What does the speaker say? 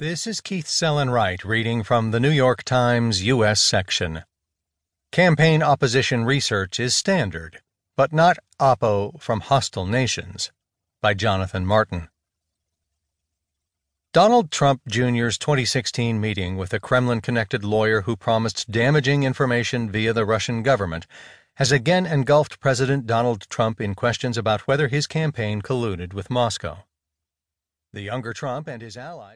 This is Keith Sellon-Wright reading from the New York Times U.S. section. Campaign opposition research is standard, but not oppo from hostile nations. By Jonathan Martin. Donald Trump Jr.'s 2016 meeting with a Kremlin connected lawyer who promised damaging information via the Russian government has again engulfed President Donald Trump in questions about whether his campaign colluded with Moscow. The younger Trump and his allies